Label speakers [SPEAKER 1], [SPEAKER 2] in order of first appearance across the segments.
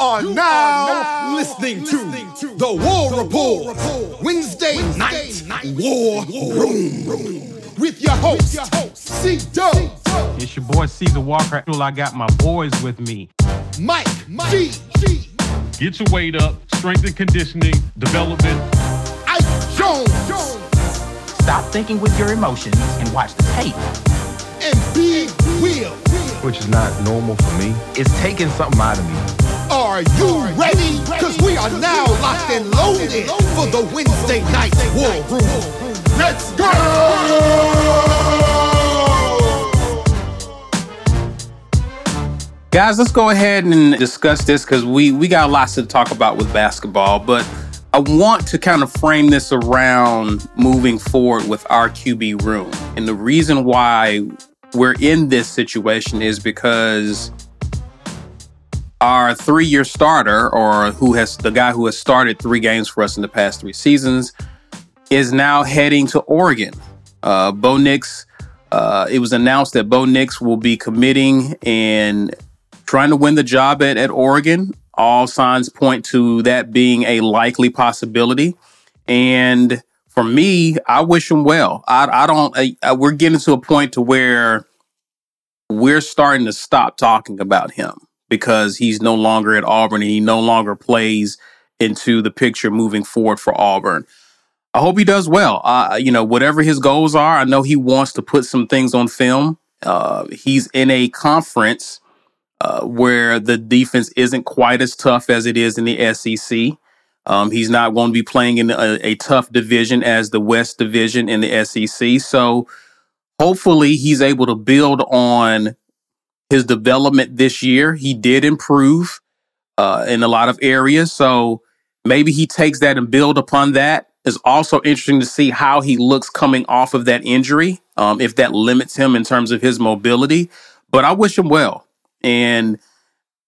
[SPEAKER 1] are now listening to the War Rapport Wednesday night War Room with your host, host C Dub,
[SPEAKER 2] It's your boy Caesar Walker. I got my boys with me.
[SPEAKER 1] Mike Mike G, G,
[SPEAKER 3] Get your weight up, strength and conditioning, development.
[SPEAKER 1] Ike Jones,
[SPEAKER 4] Stop thinking with your emotions and watch the tape.
[SPEAKER 1] and Big Will.
[SPEAKER 5] which is not normal for me. It's taking something out of me.
[SPEAKER 1] Are you ready? Because we are now locked and loaded for the Wednesday night War Room. Let's go!
[SPEAKER 2] Guys, let's go ahead and discuss this because we we got lots to talk about with basketball, but I want to kind of frame this around moving forward with our QB room. And the reason why we're in this situation is because our three-year starter, or who has the guy who has started three games for us in the past three seasons, is now heading to Oregon. Uh, Bo Nix, uh, it was announced that Bo Nix will be committing and trying to win the job at, at Oregon. All signs point to that being a likely possibility. And for me, I wish him well. I, I don't, I, I- we're getting to a point to where we're starting to stop talking about him because he's no longer at Auburn and he no longer plays into the picture moving forward for Auburn. I hope he does well. Uh, you know, whatever his goals are, I know he wants to put some things on film. Uh, he's in a conference uh, where the defense isn't quite as tough as it is in the SEC. Um, he's not going to be playing in a, a tough division as the West Division in the SEC. So hopefully he's able to build on his development this year. He did improve uh, in a lot of areas. So maybe he takes that and build upon that. It's also interesting to see how he looks coming off of that injury, um, if that limits him in terms of his mobility. But I wish him well. And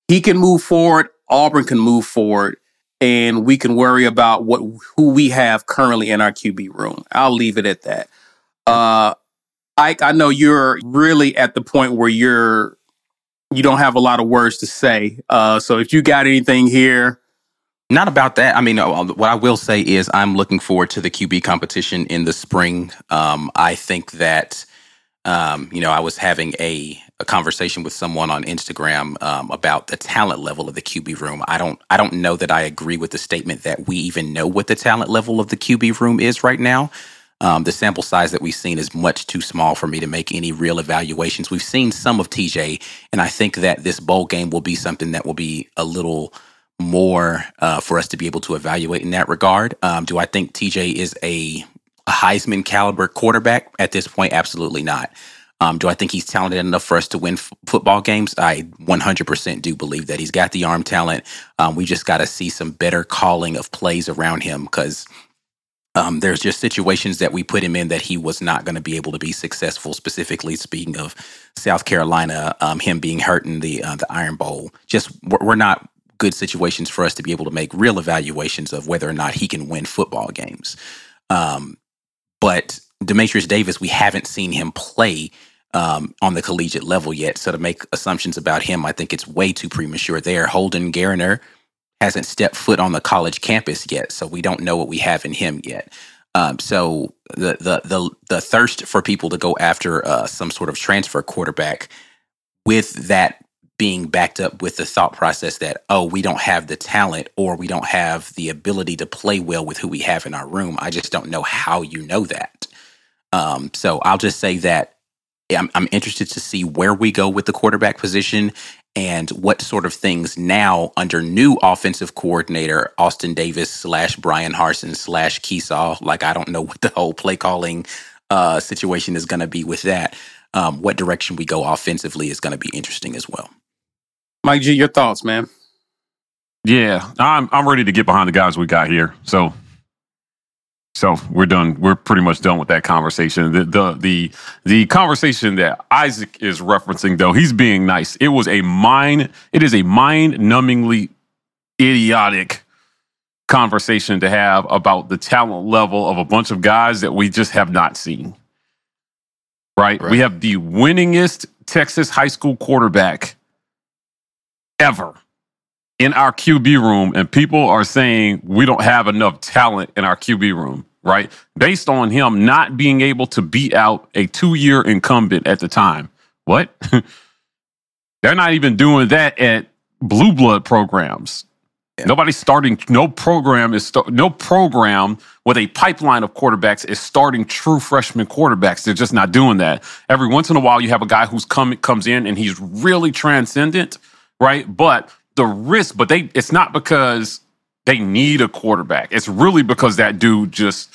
[SPEAKER 2] he can move forward. Auburn can move forward. And we can worry about what who we have currently in our QB room. I'll leave it at that. Uh, Ike, I know you're really at the point where you're you don't have a lot of words to say. Uh, so if you got anything here,
[SPEAKER 4] Not about that. I mean, uh, what I will say is I'm looking forward to the QB competition in the spring. Um, I think that, um, you know, I was having a, a conversation with someone on Instagram um, about the talent level of the QB room. I don't, I don't know that I agree with the statement that we even know what the talent level of the QB room is right now. Um, the sample size that we've seen is much too small for me to make any real evaluations. We've seen some of TJ, and I think that this bowl game will be something that will be a little more uh, for us to be able to evaluate in that regard. Um, do I think TJ is a, a Heisman caliber quarterback at this point? Absolutely not. Um, do I think he's talented enough for us to win f- football games? I 100% do believe that he's got the arm talent. Um, we just got to see some better calling of plays around him because um, there's just situations that we put him in that he was not going to be able to be successful. Specifically, speaking of South Carolina, um, him being hurt in the uh, the Iron Bowl, just we're, not good situations for us to be able to make real evaluations of whether or not he can win football games. Um, but Dematrius Davis, we haven't seen him play um, on the collegiate level yet. So to make assumptions about him, I think it's way too premature there. Holden Geriner hasn't stepped foot on the college campus yet, so we don't know what we have in him yet. Um, so the, the the the thirst for people to go after uh, some sort of transfer quarterback, with that being backed up with the thought process that oh we don't have the talent or we don't have the ability to play well with who we have in our room. I just don't know how you know that. Um, so I'll just say that I'm, I'm interested to see where we go with the quarterback position and what sort of things now under new offensive coordinator Austin Davis slash Bryan Harsin slash Kiesau. Like I don't know what the whole play calling uh, situation is going to be with that. Um, what direction we go offensively is going to be interesting as well.
[SPEAKER 2] Mike G, your thoughts, man.
[SPEAKER 3] Yeah, I'm I'm ready to get behind the guys we got here. So so we're done. We're pretty much done with that conversation. The the the the conversation that Isaac is referencing though, he's being nice. It was a mind it is a mind-numbingly idiotic conversation to have about the talent level of a bunch of guys that we just have not seen. Right? We have the winningest Texas high school quarterback ever in our QB room, and people are saying we don't have enough talent in our QB room, right? Based on him not being able to beat out a two year incumbent at the time. What? They're not even doing that at blue blood programs.
[SPEAKER 4] Yeah.
[SPEAKER 3] Nobody's starting. No program is no program with a pipeline of quarterbacks is starting true freshman quarterbacks. They're just not doing that. Every once in a while, you have a guy who's come comes in and he's really transcendent, right? But the risk, but they it's not because they need a quarterback. It's really because that dude just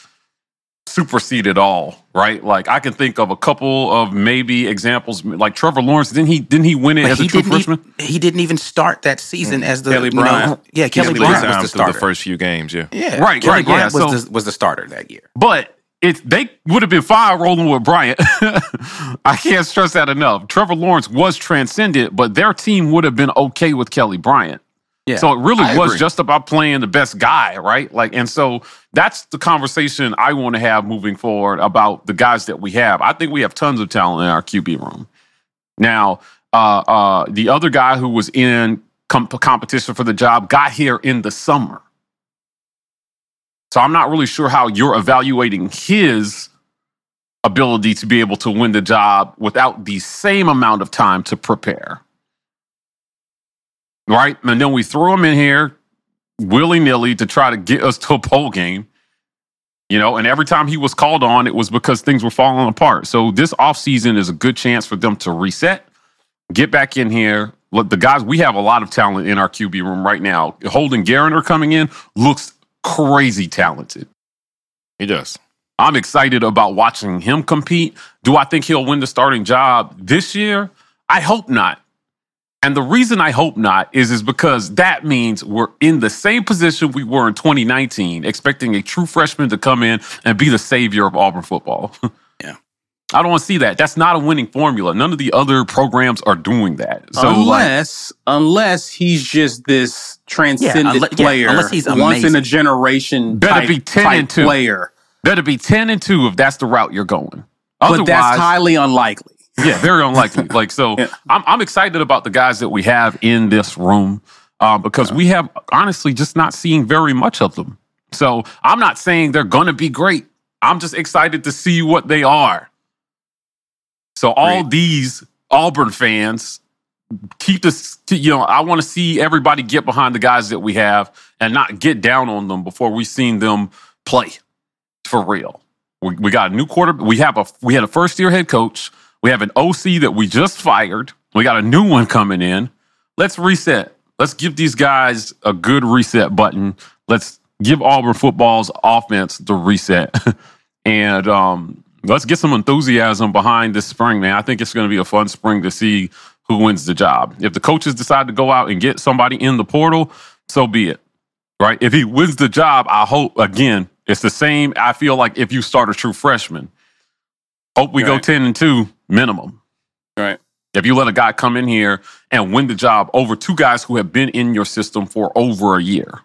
[SPEAKER 3] superseded all, right? Like I can think of a couple of maybe examples, like Trevor Lawrence. Didn't he? Didn't he win it
[SPEAKER 4] But
[SPEAKER 3] as a true freshman?
[SPEAKER 4] Even, he didn't even start that season mm. as the
[SPEAKER 2] Kelly
[SPEAKER 4] you know- yeah, Kelly,
[SPEAKER 6] Kelly
[SPEAKER 4] Bryant
[SPEAKER 6] Bryant
[SPEAKER 4] was the
[SPEAKER 6] through the first few games, yeah.
[SPEAKER 4] Yeah,
[SPEAKER 3] Right,
[SPEAKER 4] Kelly
[SPEAKER 3] right,
[SPEAKER 4] Bryant
[SPEAKER 3] yeah,
[SPEAKER 4] was
[SPEAKER 3] so-
[SPEAKER 4] the, was the starter that year.
[SPEAKER 3] But it they would have been fine rolling with Bryant. I can't stress that enough. Trevor Lawrence was transcendent, but their team would have been okay with Kelly Bryant.
[SPEAKER 4] Yeah,
[SPEAKER 3] So it really
[SPEAKER 6] I
[SPEAKER 3] was
[SPEAKER 6] agree.
[SPEAKER 3] just about playing the best guy, right? Like, and so that's the conversation I want to have moving forward about the guys that we have. I think we have tons of talent in our QB room. Now, uh, uh, the other guy who was in com- competition for the job got here in the summer. So I'm not really sure how you're evaluating his ability to be able to win the job without the same amount of time to prepare. Right? And then we throw him in here willy nilly to try to get us to a bowl game. You know, and every time he was called on, it was because things were falling apart. So this offseason is a good chance for them to reset, get back in here. Look, the guys, we have a lot of talent in our QB room right now. Holden Geriner coming in looks crazy talented.
[SPEAKER 6] He does.
[SPEAKER 3] I'm excited about watching him compete. Do I think he'll win the starting job this year? I hope not. And the reason I hope not is is because that means we're in the same position we were in 2019, expecting a true freshman to come in and be the savior of Auburn football.
[SPEAKER 4] Yeah.
[SPEAKER 3] I don't want to see that. That's not a winning formula. None of the other programs are doing that. So like,
[SPEAKER 2] unless unless he's just this transcendent
[SPEAKER 4] unle- yeah,
[SPEAKER 2] player,
[SPEAKER 4] unless he's
[SPEAKER 2] once in a generation,
[SPEAKER 3] Better
[SPEAKER 2] type,
[SPEAKER 3] be 10
[SPEAKER 2] type
[SPEAKER 3] and two.
[SPEAKER 2] player.
[SPEAKER 3] better be 10 and 2 if that's the route you're going.
[SPEAKER 2] But that's highly unlikely.
[SPEAKER 3] Yeah, very unlikely. like so,
[SPEAKER 2] Yeah.
[SPEAKER 3] I'm I'm excited about the guys that we have in this room uh, because we have honestly just not seen very much of them. So I'm not saying they're gonna be great. I'm just excited to see what they are. So all these Auburn fans keep this. You know, I want to see everybody get behind the guys that we have and not get down on them before we've seen them play for real. We, we got a new quarter. We have a we had a first year head coach. We have an OC that we just fired. We got a new one coming in. Let's reset. Let's give these guys a good reset button. Let's give Auburn football's offense the reset, and um, let's get some enthusiasm behind this spring, man. I think it's going to be a fun spring to see who wins the job. If the coaches decide to go out and get somebody in the portal, so be it. Right? If he wins the job, I hope again it's the same. I feel like if you start a true freshman, hope we go ten and two minimum.
[SPEAKER 2] Right.
[SPEAKER 3] If you let a guy come in here and win the job over two guys who have been in your system for over a year.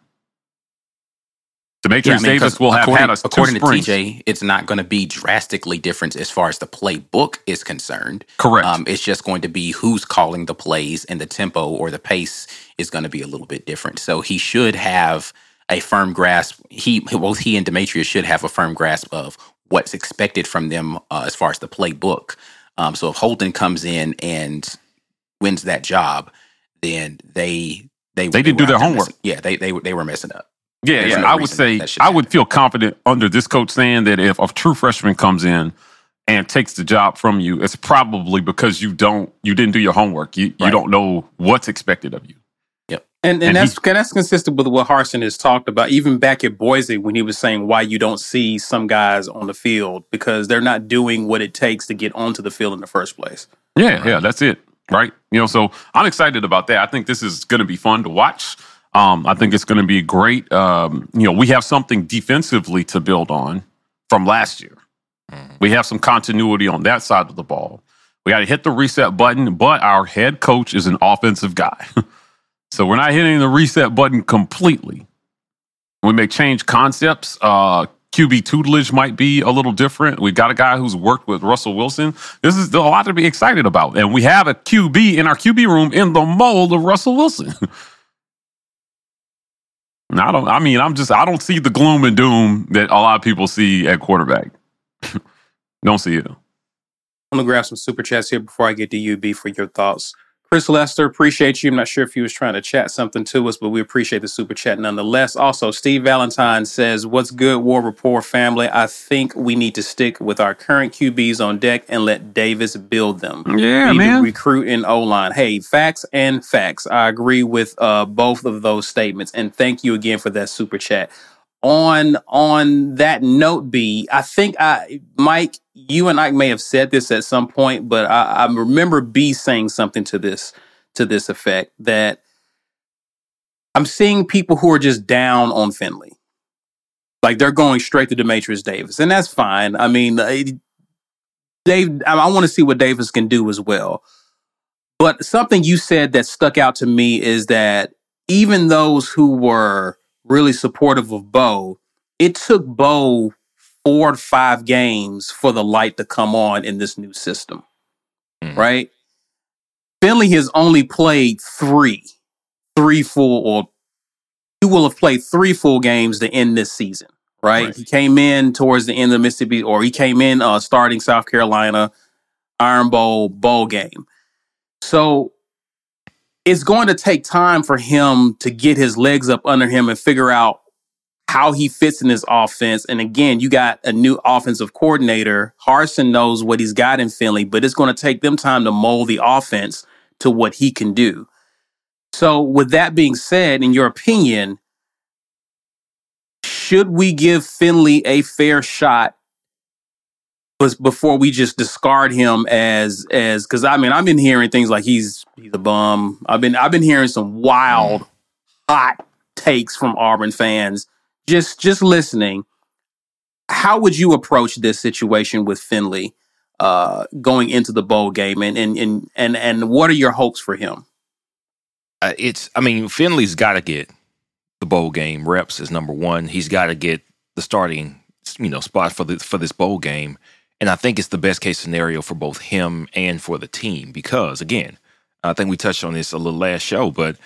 [SPEAKER 3] Dematrius
[SPEAKER 4] Yeah, I mean,
[SPEAKER 3] Davis will have had us two
[SPEAKER 4] according to. TJ, it's not going to be drastically different as far as the playbook is concerned.
[SPEAKER 3] Correct.
[SPEAKER 4] Um, it's just going to be who's calling the plays and the tempo or the pace is going to be a little bit different. So he should have a firm grasp. He both he and Dematrius should have a firm grasp of what's expected from them uh, as far as the playbook. Um, so if Holden comes in and wins that job, then they they
[SPEAKER 3] They didn't do their homework.
[SPEAKER 4] messing- Yeah, they they they were messing up.
[SPEAKER 3] Yeah,
[SPEAKER 4] There's
[SPEAKER 3] yeah.
[SPEAKER 4] no
[SPEAKER 3] I would say
[SPEAKER 4] that should
[SPEAKER 3] I would feel confident under this coach saying that if a true freshman comes in and takes the job from you, it's probably because you don't you didn't do your homework. You you don't know what's expected of you.
[SPEAKER 2] And and,
[SPEAKER 3] And
[SPEAKER 2] that's that's consistent with what Harsin has talked about, even back at Boise when he was saying why you don't see some guys on the field because they're not doing what it takes to get onto the field in the first place.
[SPEAKER 3] Yeah, yeah, that's it. Right. You know, so I'm excited about that. I think this is going to be fun to watch. Um, I think it's going to be great. Um, you know, we have something defensively to build on from last year. We have some continuity on that side of the ball. We got to hit the reset button, but our head coach is an offensive guy. so we're not hitting the reset button completely. We may change concepts. Uh, QB tutelage might be a little different. We got a guy who's worked with Russell Wilson. This is a lot to be excited about. And we have a QB in our QB room in the mold of Russell Wilson. I don't. I mean, I'm just. I don't see the gloom and doom that a lot of people see at quarterback. don't see it.
[SPEAKER 2] I'm gonna grab some super chats here before I get to UB for your thoughts. Chris Lester, appreciate you. I'm not sure if he was trying to chat something to us, but we appreciate the super chat nonetheless. Also, Steve Valentine says, What's good, War Rapport family? I think we need to stick with our current QBs on deck and let Davis build them.
[SPEAKER 3] Yeah, man.
[SPEAKER 2] Recruit in O line. Hey, facts and facts. I agree with uh, both of those statements. And thank you again for that super chat. On on that note, B, I think I Mike, you and I may have said this at some point, but I, I remember B saying something to this to this effect that I'm seeing people who are just down on Finley. Like they're going straight to Dematrius Davis, and that's fine. I mean, uh, Dave, I, I want to see what Davis can do as well. But something you said that stuck out to me is that even those who were really supportive of Bo, it took Bo four to five games for the light to come on in this new system,
[SPEAKER 6] Mhm.
[SPEAKER 2] right? Finley has only played three, three full, or he will have played three full games to end this season, right?
[SPEAKER 6] Right.
[SPEAKER 2] He came in towards the end of Mississippi, or he came in uh, starting South Carolina Iron Bowl bowl game. So it's going to take time for him to get his legs up under him and figure out how he fits in this offense. And again, you got a new offensive coordinator. Harsin knows what he's got in Finley, but it's going to take them time to mold the offense to what he can do. So, with that being said, in your opinion, should we give Finley a fair shot bes- before we just discard him as as because I mean I've been hearing things like he's he's a bum. I've been I've been hearing some wild, hot takes from Auburn fans. Just just listening. How would you approach this situation with Finley uh, going into the bowl game, and and and and and what are your hopes for him?
[SPEAKER 6] Uh, it's. I mean, Finley's got to get the bowl game reps is number one. He's got to get the starting, you know, spot for the for this bowl game, and I think it's the best case scenario for both him and for the team because, again, I think we touched on this a little last show, but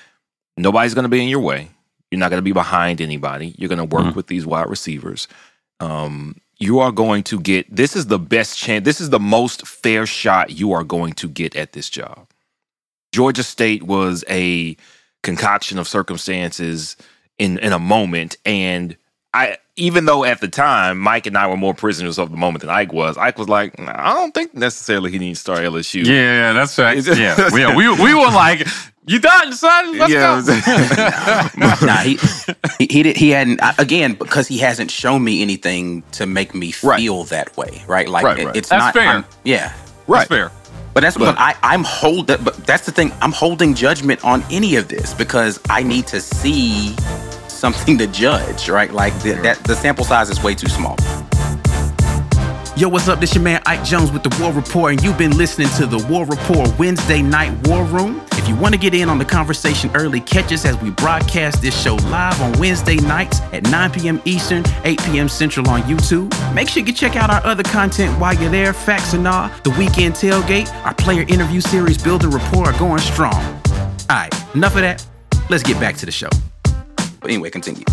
[SPEAKER 6] nobody's going to be in your way. You're not going to be behind anybody. You're going to work with these wide receivers. Um, you are going to get. This is the best chance. This is the most fair shot you are going to get at this job. Georgia State was a concoction of circumstances in in a moment, and I even though at the time Mike and I were more prisoners of the moment than Ike was, Ike was like, I don't think necessarily he needs to start LSU.
[SPEAKER 3] Yeah, that's right. Yeah, yeah. We we were like, you done, son? Let's
[SPEAKER 6] Yeah,
[SPEAKER 3] go.
[SPEAKER 4] nah, he, he he did he hadn't again because he hasn't shown me anything to make me
[SPEAKER 6] Right.
[SPEAKER 4] feel that way, right? Like
[SPEAKER 6] Right,
[SPEAKER 4] it-
[SPEAKER 6] right.
[SPEAKER 4] it's
[SPEAKER 3] That's
[SPEAKER 4] not
[SPEAKER 3] fair.
[SPEAKER 4] I'm- yeah,
[SPEAKER 3] That's fair.
[SPEAKER 4] but that's what I I'm hold But that's the thing. I'm holding judgment on any of this because I need to see something to judge, right? Like the, that the sample size is way too small.
[SPEAKER 7] Yo, what's up? This your man Ike Jones with the War Rapport, and you've been listening to the War Rapport Wednesday Night War Room. If you want to get in on the conversation early, catch us as we broadcast this show live on Wednesday nights at 9 p.m. Eastern, 8 p.m. Central on YouTube. Make sure you check out our other content while you're there. Facts and all, the weekend tailgate, our player interview series, Building Rapport are going strong. All right, enough of that. Let's get back to the show.
[SPEAKER 4] But anyway, continue.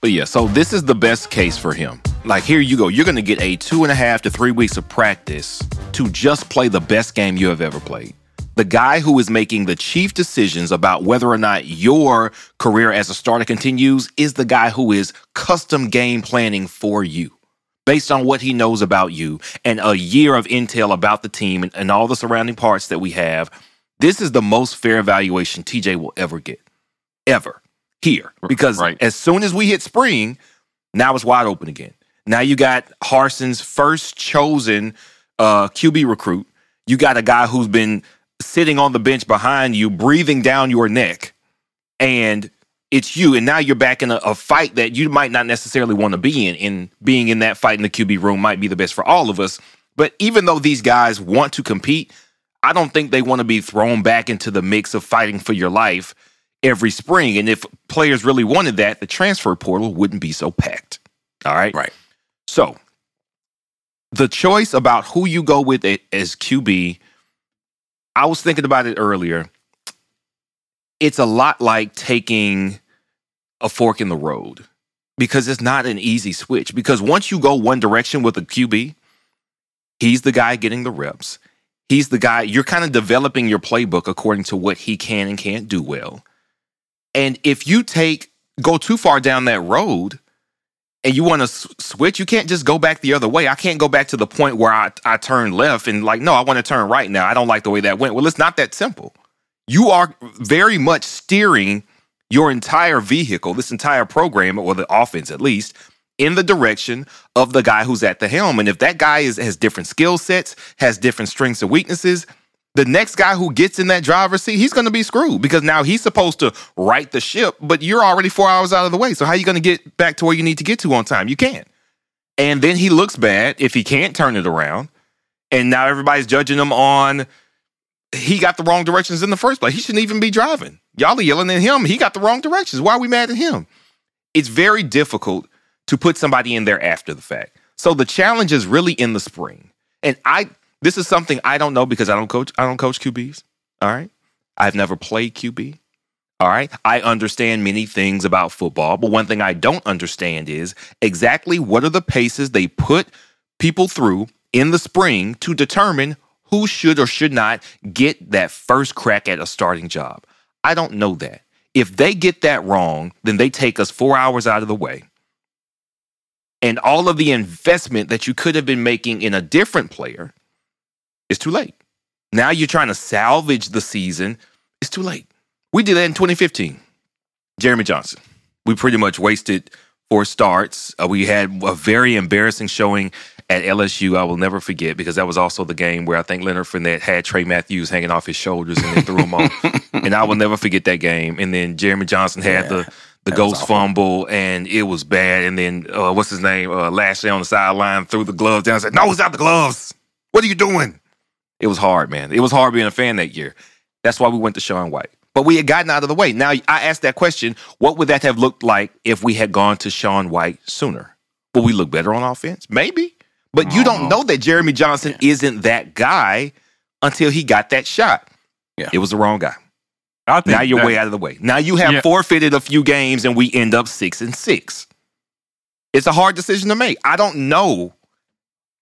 [SPEAKER 6] But yeah, so this is the best case for him. Like, here you go. You're going to get a two and a half to three weeks of practice to just play the best game you have ever played. The guy who is making the chief decisions about whether or not your career as a starter continues is the guy who is custom game planning for you based on what he knows about you and a year of intel about the team and, and all the surrounding parts that we have. This is the most fair evaluation TJ will ever get. Ever. Here. Because
[SPEAKER 3] Right.
[SPEAKER 6] as soon as we hit spring, now it's wide open again. Now you got Harsin's first chosen uh, QB recruit. You got a guy who's been sitting on the bench behind you, breathing down your neck, and it's you. And now you're back in a, a fight that you might not necessarily want to be in. And being in that fight in the QB room might be the best for all of us. But even though these guys want to compete, I don't think they want to be thrown back into the mix of fighting for your life every spring. And if players really wanted that, the transfer portal wouldn't be so packed. All right.
[SPEAKER 4] Right.
[SPEAKER 6] So the choice about who you go with as QB, I was thinking about it earlier. It's a lot like taking a fork in the road because it's not an easy switch. Because once you go one direction with a QB, he's the guy getting the reps. He's the guy, you're kind of developing your playbook according to what he can and can't do well. And if you take, go too far down that road, and you want to s- switch, you can't just go back the other way. I can't go back to the point where I, I turn left and like, no, I want to turn right now. I don't like the way that went. Well, it's not that simple. You are very much steering your entire vehicle, this entire program, or the offense at least, in the direction of the guy who's at the helm. And if that guy is has different skill sets, has different strengths and weaknesses, the next guy who gets in that driver's seat, he's going to be screwed because now he's supposed to right the ship, but you're already four hours out of the way. So how are you going to get back to where you need to get to on time? You can't. And then he looks bad if he can't turn it around. And now everybody's judging him on he got the wrong directions in the first place. He shouldn't even be driving. Y'all are yelling at him. He got the wrong directions. Why are we mad at him? It's very difficult to put somebody in there after the fact. So the challenge is really in the spring. And I this is something I don't know because I don't coach I don't coach QBs. All right. I've never played QB. All right. I understand many things about football, but one thing I don't understand is exactly what are the paces they put people through in the spring to determine who should or should not get that first crack at a starting job. I don't know that. If they get that wrong, then they take us four hours out of the way. And all of the investment that you could have been making in a different player is too late. Now you're trying to salvage the season. It's too late. We did that in 2015. Jeremy Johnson. We pretty much wasted four starts. Uh, we had a very embarrassing showing at LSU. I will never forget because that was also the game where I think Leonard Fournette had Tray Matthews hanging off his shoulders and then threw him off. And I will never forget that game. And then Jeremy Johnson had
[SPEAKER 4] Yeah,
[SPEAKER 6] the the ghost fumble and it was bad. And then uh, what's his name? Uh, Lashlee on the sideline threw the gloves down and said, "No, it's not the gloves. What are you doing?" It was hard, man. It was hard being a fan that year. That's why we went to Sean White. But we had gotten out of the way. Now I asked that question: What would that have looked like if we had gone to Sean White sooner? Would we look better on offense? Maybe. But you don't mm-hmm. know that Jeremy Johnson isn't that guy until he got that shot.
[SPEAKER 4] Yeah.
[SPEAKER 6] It was the wrong guy.
[SPEAKER 3] I think
[SPEAKER 6] Now you're
[SPEAKER 3] that-
[SPEAKER 6] way out of the way. Now you have
[SPEAKER 3] Yeah.
[SPEAKER 6] forfeited a few games and we end up six and six. It's a hard decision to make. I don't know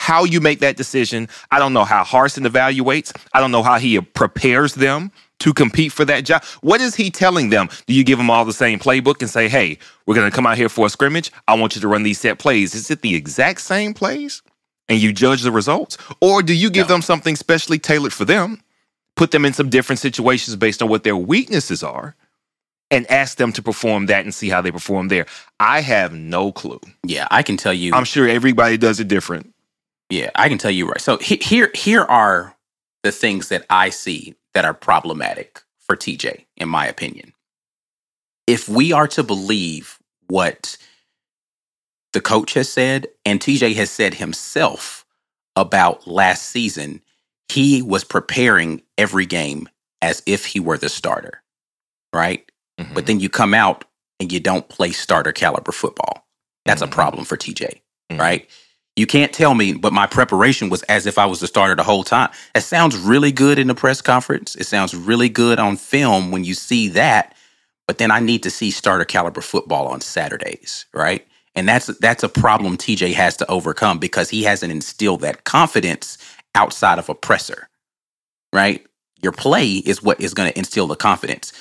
[SPEAKER 6] how you make that decision. I don't know how Harsin evaluates. I don't know how he prepares them to compete for that job. What is he telling them? Do you give them all the same playbook and say, hey, we're going to come out here for a scrimmage? I want you to run these set plays. Is it the exact same plays? And you judge the results? Or do you give them something specially tailored for them, put them in some different situations based on what their weaknesses are, and ask them to perform that and see how they perform there? I have no clue.
[SPEAKER 4] Yeah, I can tell you.
[SPEAKER 6] I'm sure everybody does it different.
[SPEAKER 4] Yeah, I can tell you right. So he, here, here are the things that I see that are problematic for TJ, in my opinion. If we are to believe what the coach has said and TJ has said himself about last season, he was preparing every game as if he were the starter, right? But then you come out and you don't play starter caliber football. That's
[SPEAKER 6] Mhm.
[SPEAKER 4] a problem for TJ,
[SPEAKER 6] Mhm.
[SPEAKER 4] right? You can't tell me, but my preparation was as if I was the starter the whole time. It sounds really good in the press conference. It sounds really good on film when you see that, but then I need to see starter caliber football on Saturdays, right? And that's that's a problem TJ has to overcome because he hasn't instilled that confidence outside of a presser, right? Your play is what is going to instill the confidence.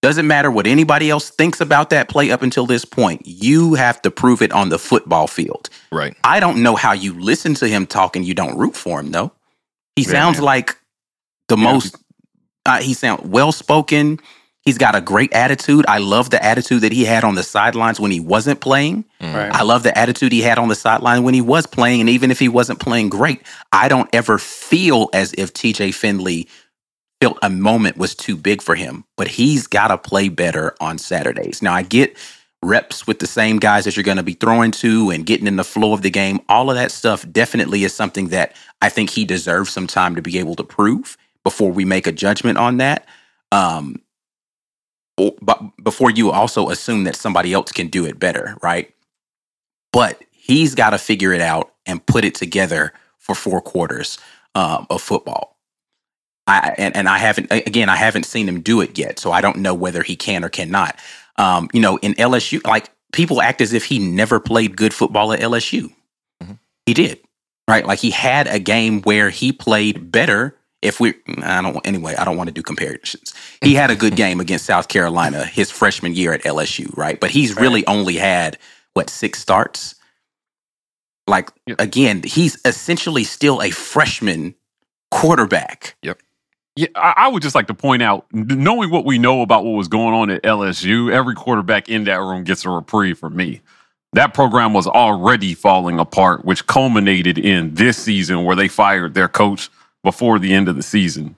[SPEAKER 4] Doesn't matter what anybody else thinks about that play up until this point. You have to prove it on the football field.
[SPEAKER 6] Right.
[SPEAKER 4] I don't know how you listen to him talk and you don't root for him though. He
[SPEAKER 6] Yeah,
[SPEAKER 4] sounds
[SPEAKER 6] man.
[SPEAKER 4] like the most. Uh, he sounds well spoken. He's got a great attitude. I love the attitude that he had on the sidelines when he wasn't playing.
[SPEAKER 2] Right.
[SPEAKER 4] I love the attitude he had on the sideline when he was playing, and even if he wasn't playing great, I don't ever feel as if TJ Finley felt a moment was too big for him. But he's got to play better on Saturdays. Now I get reps with the same guys that you're going to be throwing to and getting in the flow of the game. All of that stuff definitely is something that I think he deserves some time to be able to prove before we make a judgment on that. Um, but before you also assume that somebody else can do it better, right? But he's got to figure it out and put it together for four quarters um, of football. I and, and I haven't again I haven't seen him do it yet, so I don't know whether he can or cannot. Um, you know, in LSU, like people act as if he never played good football at LSU.
[SPEAKER 6] Mm-hmm.
[SPEAKER 4] He did, right? Like he had a game where he played better. If we, I don't anyway, I don't want to do comparisons. He had a good game against South Carolina his freshman year at LSU, right? But he's really only had what six starts. Like
[SPEAKER 3] Yeah.
[SPEAKER 4] again, he's essentially still a freshman quarterback.
[SPEAKER 3] Yeah, I, I would just like to point out, knowing what we know about what was going on at LSU, every quarterback in that room gets a reprieve from me. That program was already falling apart, which culminated in this season where they fired their coach before the end of the season.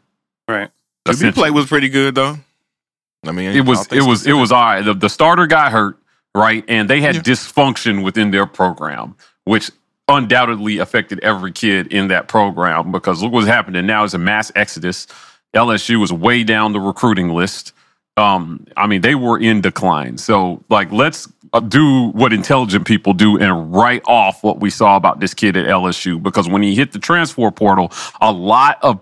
[SPEAKER 2] Right.
[SPEAKER 6] QB
[SPEAKER 3] Essentially.
[SPEAKER 6] play was pretty good though. I mean,
[SPEAKER 3] It was it was it was all right. The, the starter got hurt, right? And they had
[SPEAKER 6] Yeah.
[SPEAKER 3] dysfunction within their program, which undoubtedly affected every kid in that program because look what's happening now is a mass exodus. LSU was way down the recruiting list. Um, I mean, they were in decline. So, like, let's uh, do what intelligent people do and write off what we saw about this kid at LSU because when he hit the transfer portal, a lot of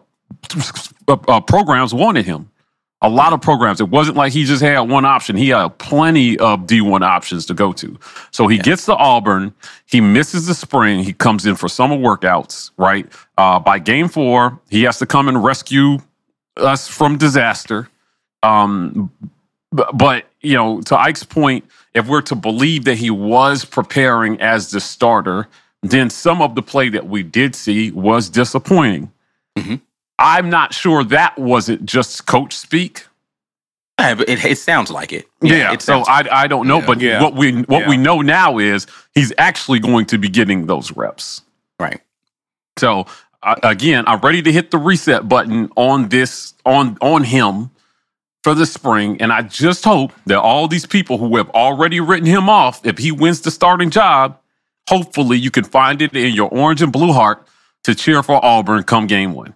[SPEAKER 3] uh, uh, programs wanted him a lot of programs. It wasn't like he just had one option. He had plenty of D1 options to go to. So he gets to Auburn. He misses the spring. He comes in for summer workouts, right? Uh, by game four, he has to come and rescue us from disaster. Um, but, you know, to Ike's point, if we're to believe that he was preparing as the starter, then some of the play that we did see was disappointing. I'm not sure that wasn't just coach speak.
[SPEAKER 4] Yeah, but it, it sounds like it.
[SPEAKER 3] Yeah,
[SPEAKER 4] it
[SPEAKER 3] so
[SPEAKER 4] sounds
[SPEAKER 3] I I don't know,
[SPEAKER 6] Yeah.
[SPEAKER 3] but
[SPEAKER 2] Yeah.
[SPEAKER 3] what we what we know now is he's actually going to be getting those reps.
[SPEAKER 4] right.
[SPEAKER 3] So uh, again, I'm ready to hit the reset button on this on on him for the spring, and I just hope that all these people who have already written him off, if he wins the starting job, hopefully you can find it in your orange and blue heart to cheer for Auburn come game one.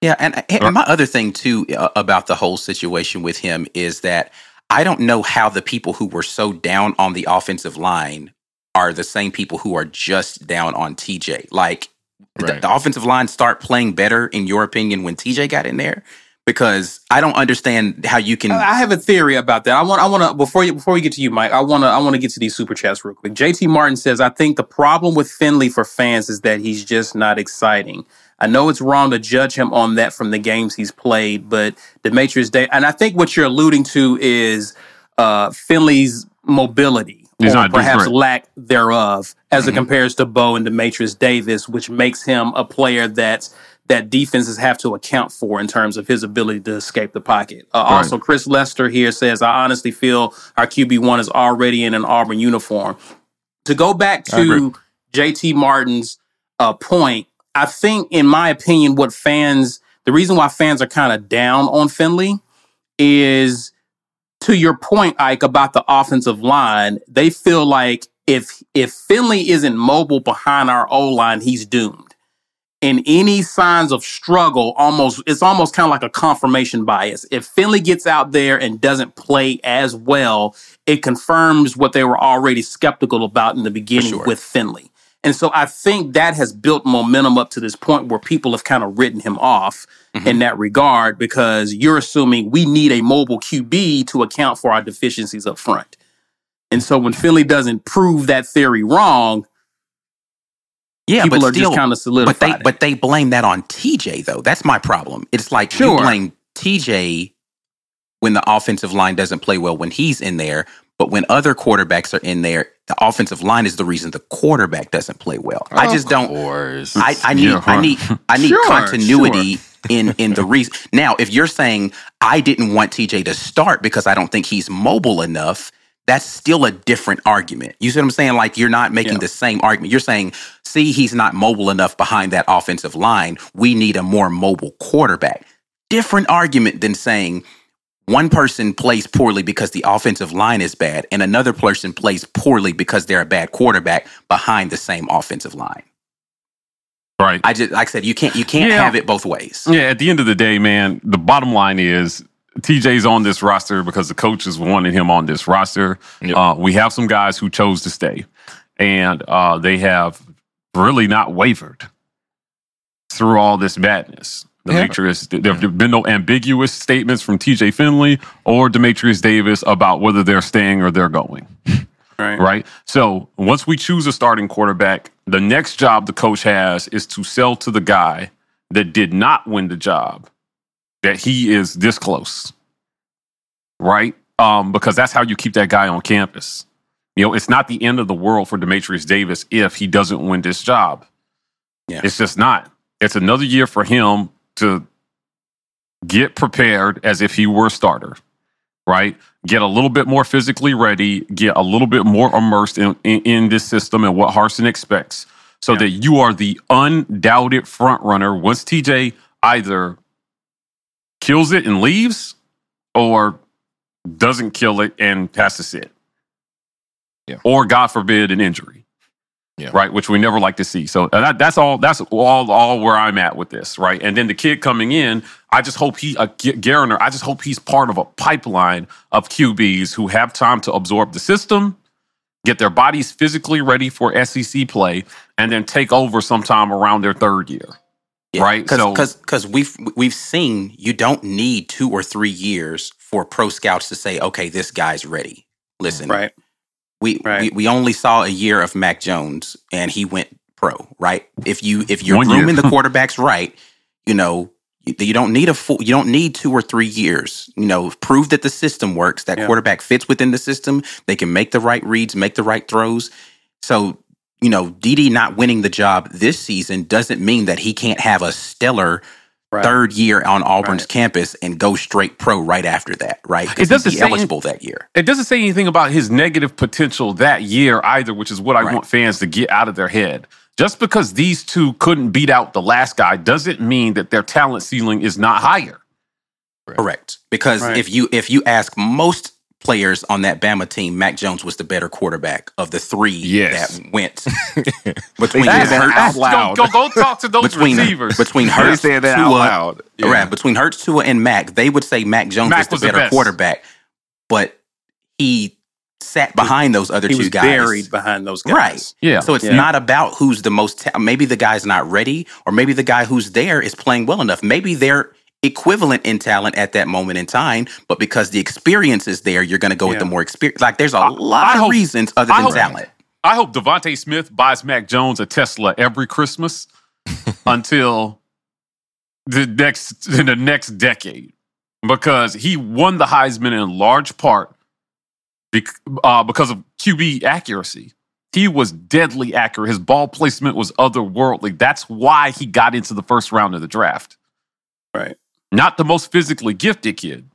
[SPEAKER 4] Yeah, and, and my other thing too uh, about the whole situation with him is that I don't know how the people who were so down on the offensive line are the same people who are just down on TJ. Like
[SPEAKER 6] Right.
[SPEAKER 4] the offensive line start playing better in your opinion when TJ got in there because I don't understand how you can.
[SPEAKER 2] I have a theory about that. I want. I want to before you before we get to you, Mike. I want to. I want to get to these super chats real quick. JT Martin says, "I think the problem with Finley for fans is that he's just not exciting. I know it's wrong to judge him on that from the games he's played, but Dematrius Day, and I think what you're alluding to is uh, Finley's mobility
[SPEAKER 3] He's
[SPEAKER 2] or perhaps
[SPEAKER 3] different.
[SPEAKER 2] lack thereof, as
[SPEAKER 3] Mm-hmm.
[SPEAKER 2] it compares to Bo and Dematrius Davis, which makes him a player that's that defenses have to account for in terms of his ability to escape the pocket. Uh,
[SPEAKER 3] Right.
[SPEAKER 2] Also, Chris Lester here says, "I honestly feel our QB one is already in an Auburn uniform." To go back to JT Martin's uh, point, I think, in my opinion, what fans, the reason why fans are kind of down on Finley is to your point, Ike, about the offensive line. They feel like if if Finley isn't mobile behind our O line, he's doomed. And any signs of struggle, almost it's almost kind of like a confirmation bias. If Finley gets out there and doesn't play as well, it confirms what they were already skeptical about in the beginning
[SPEAKER 4] sure.
[SPEAKER 2] with Finley. And so I think that has built momentum up to this point where people have kind of written him off in mm-hmm. that regard because you're assuming we need a mobile QB to account for our deficiencies up front. And so when Finley doesn't prove that theory wrong,
[SPEAKER 4] yeah,
[SPEAKER 2] people
[SPEAKER 4] but
[SPEAKER 2] are
[SPEAKER 4] still,
[SPEAKER 2] just kind of
[SPEAKER 4] but
[SPEAKER 2] solidified.
[SPEAKER 4] they but they blame that on TJ though. That's my problem. It's like
[SPEAKER 2] Sure.
[SPEAKER 4] you blame TJ when the offensive line doesn't play well when he's in there, but when other quarterbacks are in there, the offensive line is the reason the quarterback doesn't play well. I just don't.
[SPEAKER 6] Course.
[SPEAKER 4] I, I need
[SPEAKER 3] Yeah,
[SPEAKER 4] I
[SPEAKER 3] right.
[SPEAKER 4] need I need
[SPEAKER 2] Sure,
[SPEAKER 4] continuity in in the reason. Now, if you're saying I didn't want TJ to start because I don't think he's mobile enough, that's still a different argument. You see what I'm saying? Like you're not making
[SPEAKER 2] Yeah.
[SPEAKER 4] the same argument. You're saying, see, he's not mobile enough behind that offensive line. We need a more mobile quarterback. Different argument than saying one person plays poorly because the offensive line is bad, and another person plays poorly because they're a bad quarterback behind the same offensive line.
[SPEAKER 3] Right.
[SPEAKER 4] I just like I said, you can't you can't
[SPEAKER 3] Yeah.
[SPEAKER 4] have it both ways.
[SPEAKER 3] Yeah, at the end of the day, man, the bottom line is TJ's on this roster because the coaches wanted him on this roster.
[SPEAKER 6] Yep.
[SPEAKER 3] Uh, we have some guys who chose to stay, and uh, they have really not wavered through all this madness. Dematrius. There have been no ambiguous statements from TJ Finley or Dematrius Davis about whether they're staying or they're going.
[SPEAKER 2] Right.
[SPEAKER 3] Right. So once we choose a starting quarterback, the next job the coach has is to sell to the guy that did not win the job that he is this close. Right. Um, because that's how you keep that guy on campus. You know, it's not the end of the world for Dematrius Davis if he doesn't win this job.
[SPEAKER 4] Yeah.
[SPEAKER 3] It's just not. It's another year for him to get prepared as if he were a starter, right? Get a little bit more physically ready, get a little bit more immersed in, in, in this system and what Harsin expects so
[SPEAKER 2] Yeah.
[SPEAKER 3] that you are the undoubted front runner once TJ either kills it and leaves or doesn't kill it and has to sit.
[SPEAKER 6] Yeah.
[SPEAKER 3] Or God forbid an injury.
[SPEAKER 6] Yeah.
[SPEAKER 3] Right, which we never like to see. So uh, that, that's all. That's all. All where I'm at with this. Right, and then the kid coming in. I just hope he, uh, G- Geriner. I just hope he's part of a pipeline of QBs who have time to absorb the system, get their bodies physically ready for SEC play, and then take over sometime around their third year. Right,
[SPEAKER 4] Because
[SPEAKER 3] so-
[SPEAKER 4] because we've we've seen you don't need two or three years for pro scouts to say, okay, this guy's ready. Listen,
[SPEAKER 2] Right.
[SPEAKER 4] We,
[SPEAKER 2] Right.
[SPEAKER 4] we we only saw a year of Mac Jones and he went pro, right? If you if you're
[SPEAKER 3] One
[SPEAKER 4] grooming the quarterbacks right, you know you, you don't need a full you don't need two or three years. You know, prove that the system works, that
[SPEAKER 2] Yeah.
[SPEAKER 4] quarterback fits within the system, they can make the right reads, make the right throws. So you know, DD not winning the job this season doesn't mean that he can't have a stellar
[SPEAKER 2] Right.
[SPEAKER 4] third year on Auburn's
[SPEAKER 2] Right.
[SPEAKER 4] campus and go straight pro right after that, right?
[SPEAKER 3] It doesn't say-
[SPEAKER 4] eligible that year.
[SPEAKER 3] it doesn't say anything about his negative potential that year either, which is what I
[SPEAKER 4] Right.
[SPEAKER 3] want fans to get out of their head. Just because these two couldn't beat out the last guy doesn't mean that their talent ceiling is not higher.
[SPEAKER 4] Correct. Because if you if you ask most players on that Bama team, Mac Jones was the better quarterback of the three
[SPEAKER 6] Yes.
[SPEAKER 4] that went between
[SPEAKER 6] said that
[SPEAKER 4] Hurts,
[SPEAKER 6] out loud.
[SPEAKER 3] Go, go, go talk to those
[SPEAKER 4] between
[SPEAKER 3] receivers.
[SPEAKER 4] between
[SPEAKER 6] They
[SPEAKER 4] Hurts,
[SPEAKER 6] that
[SPEAKER 4] Tua,
[SPEAKER 6] out loud. Yeah.
[SPEAKER 4] right? Between Hurts, Tua, and Mac, they would say Mac Jones
[SPEAKER 3] Mac
[SPEAKER 4] was the
[SPEAKER 3] was
[SPEAKER 4] better
[SPEAKER 3] best.
[SPEAKER 4] quarterback, but he sat behind those other
[SPEAKER 2] He
[SPEAKER 4] two
[SPEAKER 2] was
[SPEAKER 4] guys.
[SPEAKER 2] buried behind those guys.
[SPEAKER 4] Right.
[SPEAKER 3] Yeah.
[SPEAKER 4] So it's
[SPEAKER 2] Yeah.
[SPEAKER 4] not about who's the most. Ta- maybe the guy's not ready, or maybe the guy who's there is playing well enough. Maybe they're equivalent in talent at that moment in time, but because the experience is there, you're going to go with the more experience. Like there's a
[SPEAKER 3] I-
[SPEAKER 4] lot
[SPEAKER 3] I
[SPEAKER 4] of
[SPEAKER 3] hope-
[SPEAKER 4] reasons other
[SPEAKER 3] I
[SPEAKER 4] than
[SPEAKER 3] hope-
[SPEAKER 4] talent.
[SPEAKER 3] I hope DeVonta Smith buys Mac Jones a Tesla every Christmas until the next in the next decade because he won the Heisman in large part bec- uh, because of QB accuracy. He was deadly accurate. His ball placement was otherworldly. That's why he got into the first round of the draft.
[SPEAKER 2] Right.
[SPEAKER 3] Not the most physically gifted kid.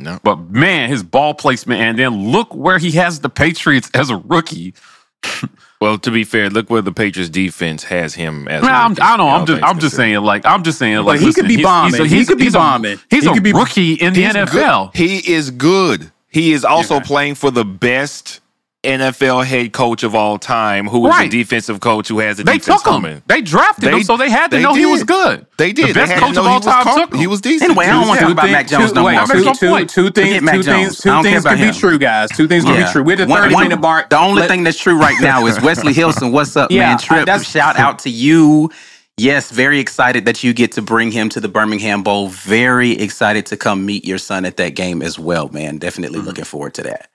[SPEAKER 6] No.
[SPEAKER 3] But man, his ball placement, and then look where he has the Patriots as a rookie.
[SPEAKER 6] Well, to be fair, look where the Patriots defense has him as. a
[SPEAKER 3] I'm,
[SPEAKER 6] rookie,
[SPEAKER 3] I know. I'm just. I'm just saying. Like I'm just saying.
[SPEAKER 2] But
[SPEAKER 3] Like
[SPEAKER 2] he
[SPEAKER 3] listen,
[SPEAKER 2] could be bombing.
[SPEAKER 3] He's a,
[SPEAKER 2] He could be
[SPEAKER 3] he's a-
[SPEAKER 2] bombing.
[SPEAKER 3] He's
[SPEAKER 2] He
[SPEAKER 3] a
[SPEAKER 2] could be-
[SPEAKER 3] rookie in the
[SPEAKER 6] He's
[SPEAKER 3] NFL.
[SPEAKER 6] Good. He is good. He is also
[SPEAKER 2] Yeah.
[SPEAKER 6] playing for the best NFL head coach of all time, who is
[SPEAKER 3] Right.
[SPEAKER 6] a defensive coach who has a
[SPEAKER 3] They
[SPEAKER 6] defense
[SPEAKER 3] took him.
[SPEAKER 6] coming.
[SPEAKER 3] They drafted
[SPEAKER 6] They-
[SPEAKER 3] him, so they had to
[SPEAKER 6] they
[SPEAKER 3] know he was good.
[SPEAKER 6] They did.
[SPEAKER 3] The
[SPEAKER 6] They
[SPEAKER 3] best coach of
[SPEAKER 6] he
[SPEAKER 3] all
[SPEAKER 6] was
[SPEAKER 3] time
[SPEAKER 6] com-
[SPEAKER 3] took him.
[SPEAKER 6] He was decent.
[SPEAKER 4] Anyway, I don't want to talk about Mac Jones no
[SPEAKER 2] wait,
[SPEAKER 4] more.
[SPEAKER 2] Two,
[SPEAKER 3] Make
[SPEAKER 2] two,
[SPEAKER 3] my point.
[SPEAKER 2] two things. Two things. Two
[SPEAKER 4] I don't care
[SPEAKER 2] things
[SPEAKER 4] about
[SPEAKER 2] can be true, guys. Two things can be true. We're the
[SPEAKER 4] One-
[SPEAKER 2] thirty
[SPEAKER 4] one-
[SPEAKER 2] minute mark.
[SPEAKER 4] The only
[SPEAKER 2] Let-
[SPEAKER 4] thing that's true right now is Wesley Hilson. What's up,
[SPEAKER 2] Yeah,
[SPEAKER 4] man? Trip,
[SPEAKER 2] that's-
[SPEAKER 4] shout out to you. Yes, very excited that you get to bring him to the Birmingham Bowl. Very excited to come meet your son at that game as well, man. Definitely
[SPEAKER 2] Mm-hmm.
[SPEAKER 4] looking forward to that.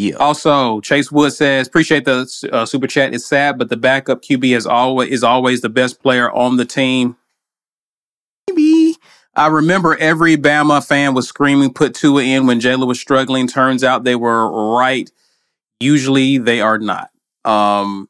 [SPEAKER 4] Yeah.
[SPEAKER 2] Also, Chase Wood says, "Appreciate the uh, super chat. It's sad, but the backup QB is always is always the best player on the team." Maybe. I remember every Bama fan was screaming, "Put Tua in" when Jalen was struggling. Turns out they were right. Usually, they are not. Um,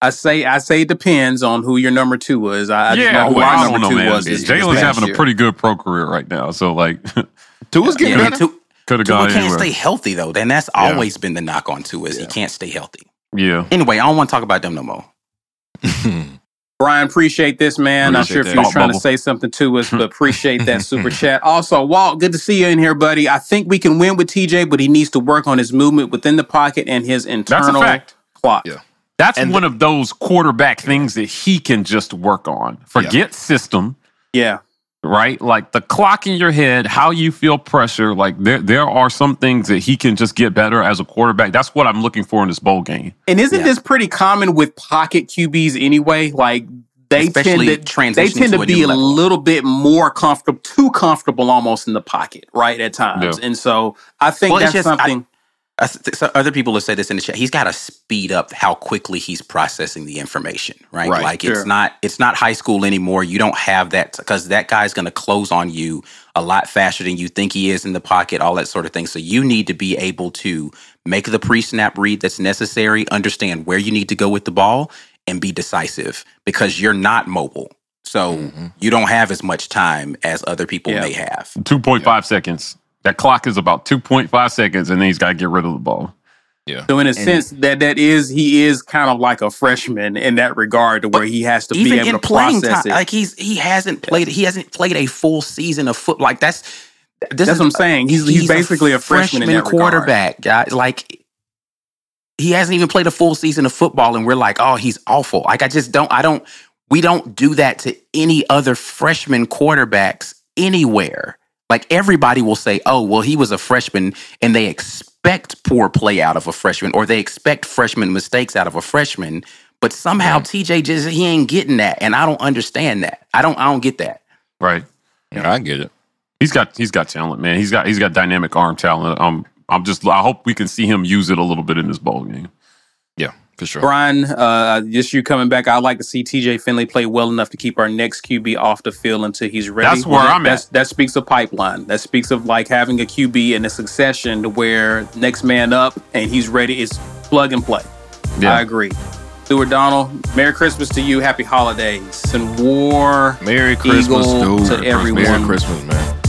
[SPEAKER 2] I say I say it depends on who your number two was. I, I just
[SPEAKER 3] yeah,
[SPEAKER 2] know who
[SPEAKER 3] well,
[SPEAKER 2] our number
[SPEAKER 3] know,
[SPEAKER 2] two
[SPEAKER 3] man.
[SPEAKER 2] was. this- this
[SPEAKER 3] Jalen's
[SPEAKER 2] past
[SPEAKER 3] having a pretty good pro career right now, so like
[SPEAKER 6] Tua's getting
[SPEAKER 4] Yeah,
[SPEAKER 6] better.
[SPEAKER 4] Tua,
[SPEAKER 3] could have
[SPEAKER 4] Tua
[SPEAKER 3] gone
[SPEAKER 4] can't
[SPEAKER 3] anywhere.
[SPEAKER 4] stay healthy though. And that's
[SPEAKER 6] Yeah.
[SPEAKER 4] always been the knock on Tua is he can't stay healthy.
[SPEAKER 3] Yeah,
[SPEAKER 4] Anyway, I don't want to talk about them no more.
[SPEAKER 2] Brian, appreciate this, man. Not
[SPEAKER 6] Appreciate
[SPEAKER 2] sure if
[SPEAKER 6] that.
[SPEAKER 2] you were trying
[SPEAKER 3] bubble.
[SPEAKER 2] to say something to us, but appreciate that super chat. Also, Walt, good to see you in here, buddy. I think we can win with TJ, but he needs to work on his movement within the pocket and his internal
[SPEAKER 3] fact.
[SPEAKER 2] clock.
[SPEAKER 6] Yeah.
[SPEAKER 3] that's
[SPEAKER 6] And
[SPEAKER 3] one of those quarterback things that he can just work on. Forget system.
[SPEAKER 2] Yeah.
[SPEAKER 3] Right? Like the clock in your head, how you feel pressure. Like there, there are some things that he can just get better as a quarterback. That's what I'm looking for in this bowl game.
[SPEAKER 2] And isn't
[SPEAKER 4] Yeah.
[SPEAKER 2] this pretty common with pocket QBs anyway? Like they
[SPEAKER 4] Especially
[SPEAKER 2] tend to
[SPEAKER 4] transitioning
[SPEAKER 2] they tend
[SPEAKER 4] to
[SPEAKER 2] to,
[SPEAKER 4] a
[SPEAKER 2] be
[SPEAKER 4] new
[SPEAKER 2] a little bit more comfortable, too comfortable almost in the pocket, right at times.
[SPEAKER 3] Yeah.
[SPEAKER 2] And so I think
[SPEAKER 4] Well,
[SPEAKER 2] that's
[SPEAKER 4] just-
[SPEAKER 2] something.
[SPEAKER 4] I th- so other people have said this in the chat. He's got to speed up how quickly he's processing the information, right?
[SPEAKER 6] Right,
[SPEAKER 4] like
[SPEAKER 2] sure.
[SPEAKER 4] it's not it's not high school anymore. You don't have that because that guy's going to close on you a lot faster than you think he is in the pocket, all that sort of thing. So you need to be able to make the pre-snap read that's necessary, understand where you need to go with the ball, and be decisive because you're not mobile. So mm-hmm. you don't have as much time as other people
[SPEAKER 2] Yeah.
[SPEAKER 4] may have.
[SPEAKER 3] 2.5 seconds. That clock is about 2.5 seconds, and then he's got to get rid of the ball. Yeah.
[SPEAKER 2] So in a sense, that that is he is kind of like a freshman in that regard, to where he has to be able
[SPEAKER 4] in
[SPEAKER 2] to
[SPEAKER 4] playing
[SPEAKER 2] process
[SPEAKER 4] time,
[SPEAKER 2] it.
[SPEAKER 4] like he's he hasn't played he hasn't played a full season of foot. Like that's this
[SPEAKER 2] That's what I'm saying. He's- he's basically a freshman in that regard.
[SPEAKER 4] quarterback, guy. Like he hasn't even played a full season of football, and we're like, oh, he's awful. Like I just don't, I don't. We don't do that to any other freshman quarterbacks anywhere. Like everybody will say, oh, well, he was a freshman, and they expect poor play out of a freshman, or they expect freshman mistakes out of a freshman. But somehow TJ just he ain't getting that, and I don't understand that. I don't, I don't get that.
[SPEAKER 3] Right.
[SPEAKER 6] Yeah, I get it.
[SPEAKER 3] He's got he's got talent, man. He's got he's got dynamic arm talent. Um, I'm just I hope we can see him use it a little bit in this bowl game.
[SPEAKER 6] Yeah, for sure.
[SPEAKER 2] Brian, uh, just you coming back. I'd like to see TJ Finley play well enough to keep our next QB off the field until he's ready.
[SPEAKER 3] That's where
[SPEAKER 2] Well,
[SPEAKER 3] I'm
[SPEAKER 2] that's,
[SPEAKER 3] at.
[SPEAKER 2] That speaks of pipeline. That speaks of like having a QB in a succession to where next man up and he's ready. It's plug and play.
[SPEAKER 3] Yeah.
[SPEAKER 2] I agree. Stuart Donald, Merry Christmas to you. Happy holidays and war.
[SPEAKER 6] Merry Christmas,
[SPEAKER 2] Eagle
[SPEAKER 6] dude.
[SPEAKER 2] to everyone.
[SPEAKER 6] Merry Christmas, man.